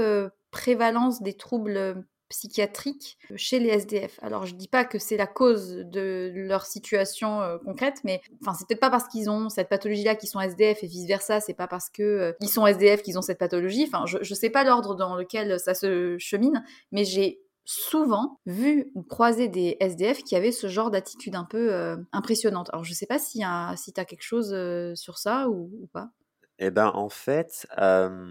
prévalence des troubles psychiatriques chez les SDF. Alors je dis pas que c'est la cause de leur situation euh, concrète, mais enfin c'est peut-être pas parce qu'ils ont cette pathologie-là qu'ils sont SDF et vice versa, c'est pas parce que euh, ils sont SDF qu'ils ont cette pathologie. Enfin je, je sais pas l'ordre dans lequel ça se chemine, mais j'ai souvent vu ou croisé des SDF qui avaient ce genre d'attitude un peu euh, impressionnante. Alors je sais pas si, si tu as quelque chose sur ça ou pas. Eh ben, en fait,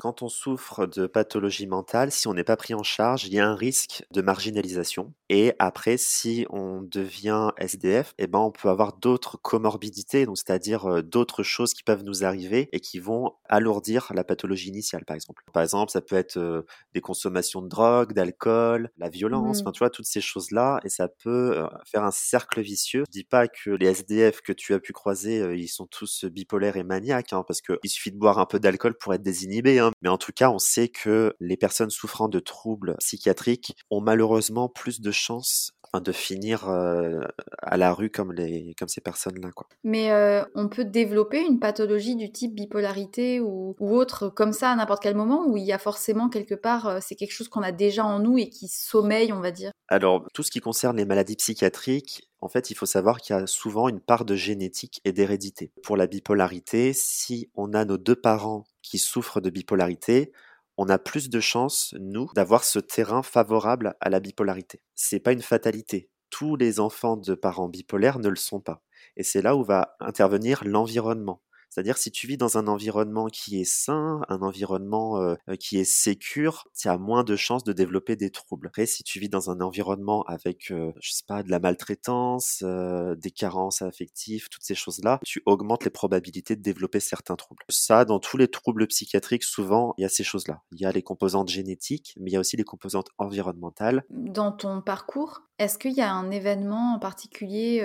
quand on souffre de pathologie mentale, si on n'est pas pris en charge, il y a un risque de marginalisation et après si on devient SDF, eh ben, on peut avoir d'autres comorbidités, donc c'est-à-dire, d'autres choses qui peuvent nous arriver et qui vont alourdir la pathologie initiale, par exemple. Par exemple, ça peut être, des consommations de drogue, d'alcool, la violence, enfin, Mmh. tu vois, toutes ces choses-là et ça peut, faire un cercle vicieux. Je dis pas que les SDF que tu as pu croiser, ils sont tous, bipolaires et maniaques, hein, parce qu'il suffit de boire un peu d'alcool pour être désinhibé, hein. Mais en tout cas, on sait que les personnes souffrant de troubles psychiatriques ont malheureusement plus de chances, de finir, heu, à la rue comme les comme ces personnes-là, quoi. Mais heu, on peut développer une pathologie du type bipolarité ou ou autre comme ça à n'importe quel moment? Ou il y a forcément quelque part, heu, c'est quelque chose qu'on a déjà en nous et qui sommeille, on va dire? Alors, tout ce qui concerne les maladies psychiatriques, en fait, il faut savoir qu'il y a souvent une part de génétique et d'hérédité. Pour la bipolarité, si on a nos 2 parents qui souffrent de bipolarité, on a plus de chances, nous, d'avoir ce terrain favorable à la bipolarité. C'est pas une fatalité. Tous les enfants de parents bipolaires ne le sont pas et c'est là où va intervenir l'environnement. C'est-à-dire si tu vis dans un environnement qui est sain, un environnement, heu, qui est sécure, tu as moins de chances de développer des troubles. Après si tu vis dans un environnement avec, heu, je sais pas, de la maltraitance, heu, des carences affectives, toutes ces choses-là, tu augmentes les probabilités de développer certains troubles. Ça, dans tous les troubles psychiatriques, souvent, il y a ces choses-là. Il y a les composantes génétiques, mais il y a aussi les composantes environnementales. Dans ton parcours, est-ce qu'il y a un événement en particulier,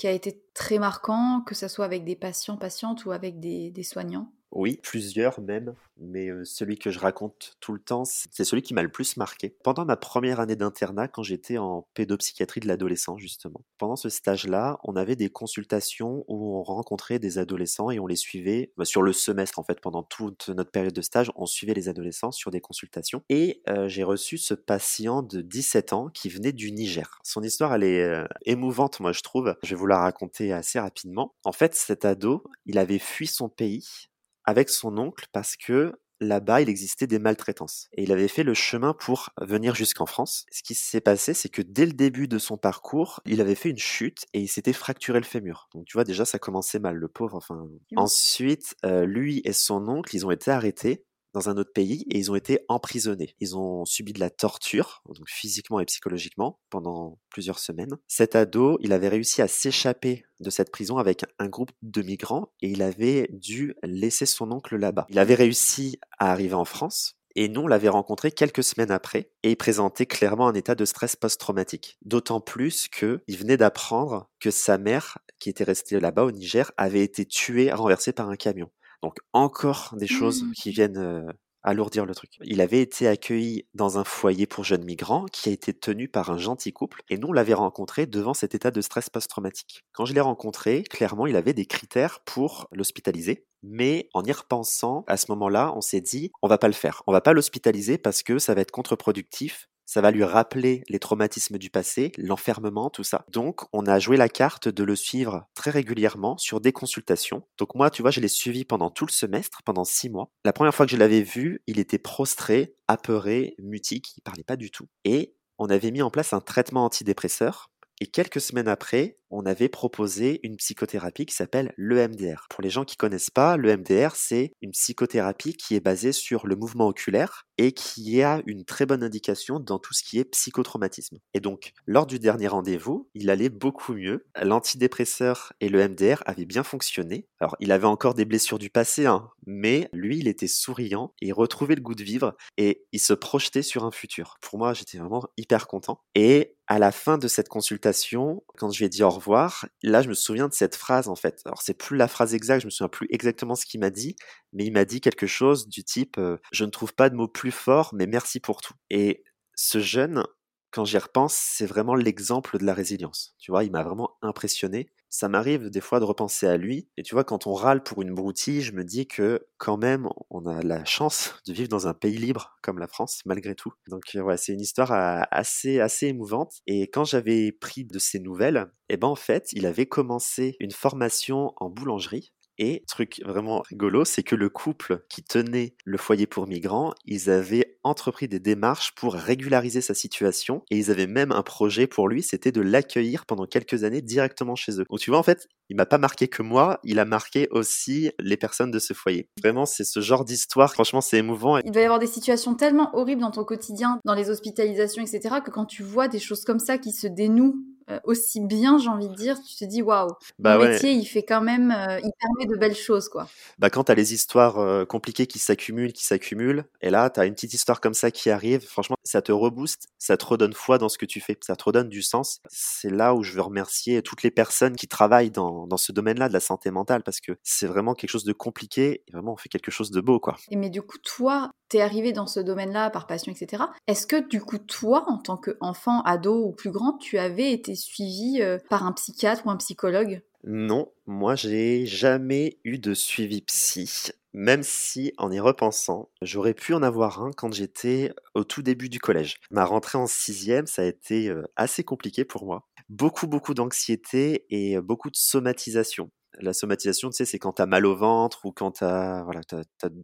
qui a été très marquant, que ça soit avec des patients, patientes ou avec des des soignants? Oui, plusieurs même, mais celui que je raconte tout le temps, c'est celui qui m'a le plus marqué. Pendant ma première année d'internat, quand j'étais en pédopsychiatrie de l'adolescent justement, pendant ce stage-là, on avait des consultations où on rencontrait des adolescents et on les suivait, bah, sur le semestre en fait, pendant toute notre période de stage, on suivait les adolescents sur des consultations et heu, j'ai reçu ce patient de 17 ans qui venait du Niger. Son histoire, elle est, heu, émouvante moi je trouve. Je vais vous la raconter assez rapidement. En fait, cet ado, il avait fui son pays avec son oncle parce que là-bas, il existait des maltraitances et il avait fait le chemin pour venir jusqu'en France. Ce qui s'est passé, c'est que dès le début de son parcours, il avait fait une chute et il s'était fracturé le fémur. Donc tu vois déjà ça commençait mal, le pauvre, enfin ensuite, heu, lui et son oncle, ils ont été arrêtés dans un autre pays et ils ont été emprisonnés. Ils ont subi de la torture, donc physiquement et psychologiquement, pendant plusieurs semaines. Cet ado, il avait réussi à s'échapper de cette prison avec un groupe de migrants et il avait dû laisser son oncle là-bas. Il avait réussi à arriver en France et nous, on l'avait rencontré quelques semaines après et il présentait clairement un état de stress post-traumatique. D'autant plus qu'il venait d'apprendre que sa mère, qui était restée là-bas au Niger, avait été tuée, renversée par un camion. Donc encore des choses Mmh. qui viennent, alourdir le truc. Il avait été accueilli dans un foyer pour jeunes migrants qui a été tenu par un gentil couple et nous, on l'avait rencontré devant cet état de stress post-traumatique. Quand je l'ai rencontré, clairement, il avait des critères pour l'hospitaliser, mais en y repensant, à ce moment-là, on s'est dit: «On va pas le faire. On va pas l'hospitaliser parce que ça va être contre-productif, ça va lui rappeler les traumatismes du passé, l'enfermement, tout ça». Donc on a joué la carte de le suivre très régulièrement sur des consultations. Donc moi, tu vois, je l'ai suivi pendant tout le semestre, pendant 6 mois. La première fois que je l'avais vu, il était prostré, apeuré, mutique, il parlait pas du tout et on avait mis en place un traitement antidépresseur et quelques semaines après, on avait proposé une psychothérapie qui s'appelle l'EMDR. Pour les gens qui connaissent pas, l'EMDR, c'est une psychothérapie qui est basée sur le mouvement oculaire et qui a une très bonne indication dans tout ce qui est psychotraumatisme. Et donc, lors du dernier rendez-vous, il allait beaucoup mieux. L'antidépresseur et le MDR avaient bien fonctionné. Alors, il avait encore des blessures du passé, hein, mais lui, il était souriant il retrouvait le goût de vivre et il se projetait sur un futur. Pour moi, j'étais vraiment hyper content. Et à la fin de cette consultation, quand je lui ai dit au revoir, là, je me souviens de cette phrase en fait. Alors, c'est plus la phrase exacte, je me souviens plus exactement ce qu'il m'a dit, mais il m'a dit quelque chose du type euh, Je ne trouve pas de mots plus forts, mais merci pour tout. Et ce jeune, quand j'y repense, c'est vraiment l'exemple de la résilience. Tu vois, il m'a vraiment impressionné. Ça m'arrive des fois de repenser à lui. Et tu vois, quand on râle pour une broutille, je me dis que quand même, on a la chance [laughs] de vivre dans un pays libre comme la France, malgré tout. Donc euh, ouais, c'est une histoire euh, assez, assez émouvante. Et quand j'avais pris de ses nouvelles, eh ben en fait, il avait commencé une formation en boulangerie Et truc vraiment rigolo, c'est que le couple qui tenait le foyer pour migrants, ils avaient entrepris des démarches pour régulariser sa situation et ils avaient même un projet pour lui, c'était de l'accueillir pendant quelques années directement chez eux. Donc tu vois, en fait, il m'a pas marqué que moi, il a marqué aussi les personnes de ce foyer. Vraiment, c'est ce genre d'histoire. Franchement, c'est émouvant. Il doit y avoir des situations tellement horribles dans ton quotidien, dans les hospitalisations, etc., que quand tu vois des choses comme ça qui se dénouent aussi bien, j'ai envie de dire, tu te dis waouh, Bah mon ouais. métier, il fait quand même, euh, il permet de belles choses, quoi. Bah quand t'as les histoires euh, compliquées qui s'accumulent, qui s'accumulent, et là t'as une petite histoire comme ça qui arrive, franchement ça te rebooste, ça te redonne foi dans ce que tu fais, ça te redonne du sens. C'est là où je veux remercier toutes les personnes qui travaillent dans, dans ce domaine-là de la santé mentale, parce que c'est vraiment quelque chose de compliqué, et vraiment on fait quelque chose de beau quoi. Et mais du coup, toi, t'es arrivé dans ce domaine-là par passion, etc. Est-ce que du coup, toi, en tant qu'enfant, ado ou plus grand, tu avais été suivi euh, par un psychiatre ou un psychologue? Non, moi j'ai jamais eu de suivi psy. Même si, en y repensant, j'aurais pu en avoir un quand j'étais au tout début du collège. Ma rentrée en sixième, ça a été euh, assez compliqué pour moi. Beaucoup, beaucoup d'anxiété et euh, beaucoup de somatisation. La somatisation, tu sais, c'est quand t'as mal au ventre ou quand t'as, voilà,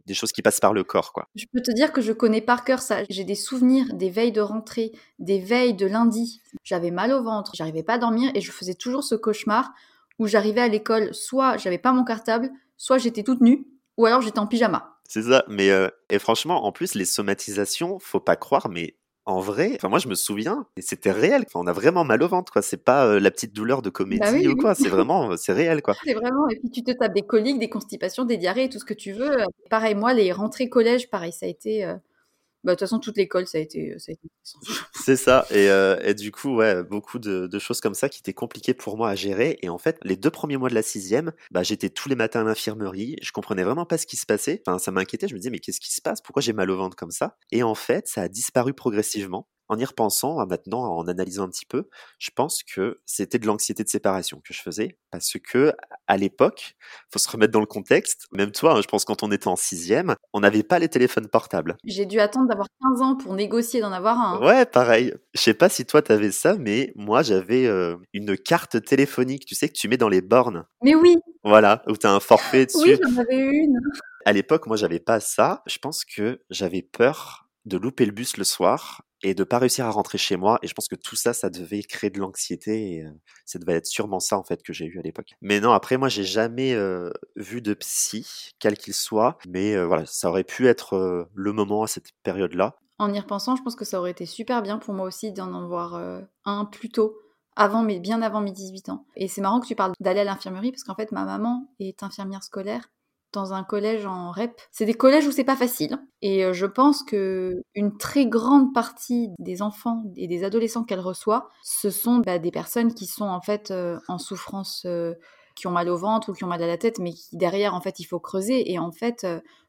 des choses qui passent par le corps, quoi. Je peux te dire que je connais par cœur ça. J'ai des souvenirs des veilles de rentrée, des veilles de lundi. J'avais mal au ventre, j'arrivais pas à dormir et je faisais toujours ce cauchemar où j'arrivais à l'école, soit j'avais pas mon cartable, soit j'étais toute nue, ou alors j'étais en pyjama. C'est ça, mais euh, et franchement, en plus, les somatisations, faut pas croire, mais en vrai, enfin moi je me souviens, et c'était réel. Enfin, on a vraiment mal au ventre, quoi. C'est pas euh, la petite douleur de comédie Bah oui, ou oui. quoi. C'est vraiment, euh, c'est réel, quoi. [laughs] C'est vraiment, et puis tu te tapes des coliques, des constipations, des diarrhées, tout ce que tu veux. Pareil, moi, les rentrées collège, pareil, ça a été. euh, Bah, de toute façon, toute l'école, ça a été. Été... [laughs] C'est ça. Et, euh, et du coup, ouais, beaucoup de, de choses comme ça qui étaient compliquées pour moi à gérer. Et en fait, les deux premiers mois de la sixième, bah, j'étais tous les matins à l'infirmerie. Je comprenais vraiment pas ce qui se passait. Enfin, ça m'inquiétait. Je me disais, mais qu'est-ce qui se passe? Pourquoi j'ai mal au ventre comme ça? Et en fait, ça a disparu progressivement. En y repensant, à maintenant, en analysant un petit peu, je pense que c'était de l'anxiété de séparation que je faisais. Parce que, à l'époque, faut se remettre dans le contexte. Même toi, hein, je pense quand on était en sixième, on n'avait pas les téléphones portables. J'ai dû attendre d'avoir 15 ans pour négocier d'en avoir un. hein. Ouais, pareil. Je sais pas si toi t'avais ça, mais moi j'avais euh, une carte téléphonique, tu sais, que tu mets dans les bornes. Mais oui, Voilà, où t'as un forfait [gasps] dessus. oui, j'en avais une. À l'époque, moi j'avais pas ça. Je pense que j'avais peur de louper le bus le soir et de pas réussir à rentrer chez moi. Et je pense que tout ça, ça devait créer de l'anxiété. Et ça devait être sûrement ça en fait que j'ai eu à l'époque. Mais non, après moi j'ai jamais vu de psy, quel qu'il soit. Mais voilà, ça aurait pu être le moment à cette période-là. En y repensant, je pense que ça aurait été super bien pour moi aussi d'en avoir euh, un plus tôt, avant, mais bien avant mes 18 ans. Et c'est marrant que tu parles d'aller à l'infirmerie parce qu'en fait, ma maman est infirmière scolaire dans un collège en REP. C'est des collèges où c'est pas facile. Et euh, je pense que une très grande partie des enfants et des adolescents qu'elle reçoit, ce sont bah, des personnes qui sont en fait euh, en souffrance, euh, qui ont mal au ventre ou qui ont mal à la tête, mais qui derrière, en fait, il faut creuser. Et en fait,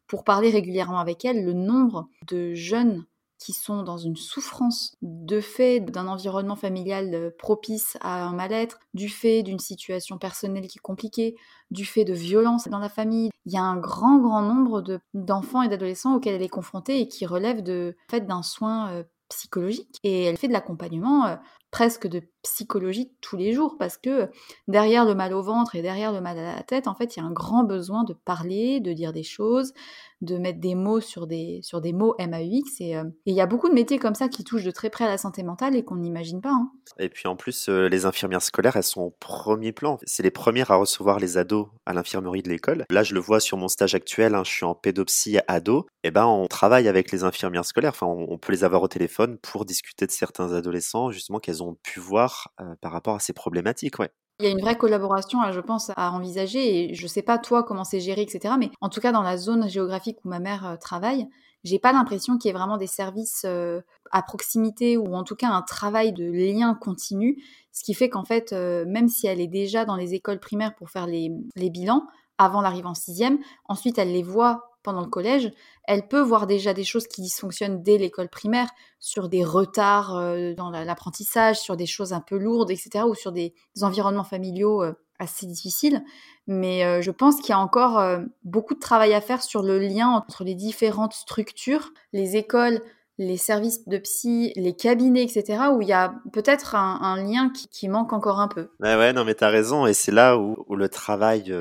pour parler régulièrement avec elle, le nombre de jeunes qui sont dans une souffrance de fait d'un environnement familial euh, propice à un mal-être, du fait d'une situation personnelle qui est compliquée, du fait de violences dans la famille. Il y a un grand, grand nombre de- d'enfants et d'adolescents auxquels elle est confrontée et qui relèvent de, fait, d'un soin euh, psychologique. Et elle fait de l'accompagnement euh, presque de psychologie tous les jours parce que derrière le mal au ventre et derrière le mal à la tête, en fait, il y a un grand besoin de parler, de dire des choses, de mettre des mots sur des, sur des mots MAUX. Et euh, et il y a beaucoup de métiers comme ça qui touchent de très près à la santé mentale et qu'on n'imagine pas. hein. Et puis en plus, euh, les infirmières scolaires, elles sont au premier plan. C'est les premières à recevoir les ados à l'infirmerie de l'école. Là, je le vois sur mon stage actuel, hein, je suis en pédopsie ado. Et ben, on travaille avec les infirmières scolaires. Enfin, on peut les avoir au téléphone pour discuter de certains adolescents, justement, qu'elles ont pu voir euh, par rapport à ces problématiques. Il y a une vraie collaboration, là, je pense, à envisager. Et je sais pas toi comment c'est géré, etc. Mais en tout cas, dans la zone géographique où ma mère euh, travaille, j'ai pas l'impression qu'il y ait vraiment des services euh, à proximité ou en tout cas un travail de lien continu. Ce qui fait qu'en fait, euh, même si elle est déjà dans les écoles primaires pour faire les bilans, avant l'arrivée en sixième, ensuite elle les voit pendant le collège, elle peut voir déjà des choses qui dysfonctionnent dès l'école primaire, sur des retards euh, dans la- l'apprentissage, sur des choses un peu lourdes, etc., ou sur des, environnements familiaux euh, assez difficiles. Mais euh, je pense qu'il y a encore beaucoup de travail à faire sur le lien entre les différentes structures, les écoles, les services de psy, les cabinets, etc., où il y a peut-être un, lien qui, manque encore un peu. Ouais, ouais, non, mais t'as raison. Et c'est là où, où le travail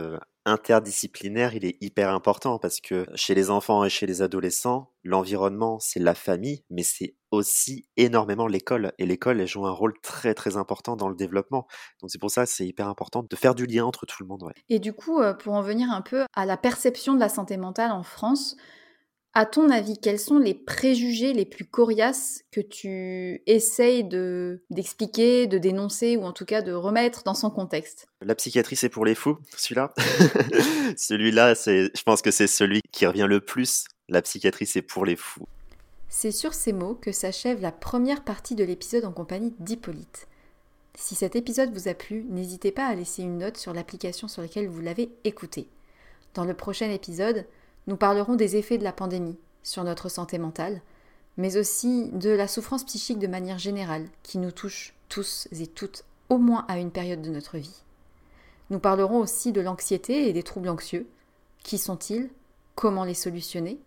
interdisciplinaire, il est hyper important parce que chez les enfants et chez les adolescents, l'environnement, c'est la famille, mais c'est aussi énormément l'école. Et l'école, elle joue un rôle très très important dans le développement. Donc c'est pour ça que c'est hyper important de faire du lien entre tout le monde. Et du coup, euh, pour en venir un peu à la perception de la santé mentale en France, à ton avis, quels sont les préjugés les plus coriaces que tu essayes de d'expliquer, de dénoncer ou en tout cas de remettre dans son contexte? La psychiatrie, c'est pour les fous, celui-là. [laughs] celui-là, c'est, je pense que c'est celui qui revient le plus. La psychiatrie, c'est pour les fous. C'est sur ces mots que s'achève la première partie de l'épisode en compagnie d'Hippolyte. Si cet épisode vous a plu, n'hésitez pas à laisser une note sur l'application sur laquelle vous l'avez écouté. Dans le prochain épisode, nous parlerons des effets de la pandémie sur notre santé mentale, mais aussi de la souffrance psychique de manière générale qui nous touche tous et toutes au moins à une période de notre vie. Nous parlerons aussi de l'anxiété et des troubles anxieux. Qui sont-ils? Comment les solutionner?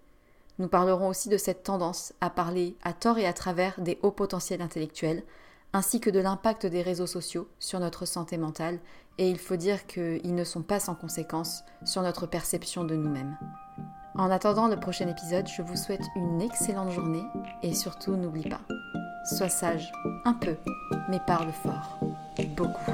Nous parlerons aussi de cette tendance à parler à tort et à travers des hauts potentiels intellectuels, ainsi que de l'impact des réseaux sociaux sur notre santé mentale, et il faut dire qu'ils ne sont pas sans conséquences sur notre perception de nous-mêmes. En attendant le prochain épisode, je vous souhaite une excellente journée et surtout n'oublie pas, sois sage un peu, mais parle fort, beaucoup.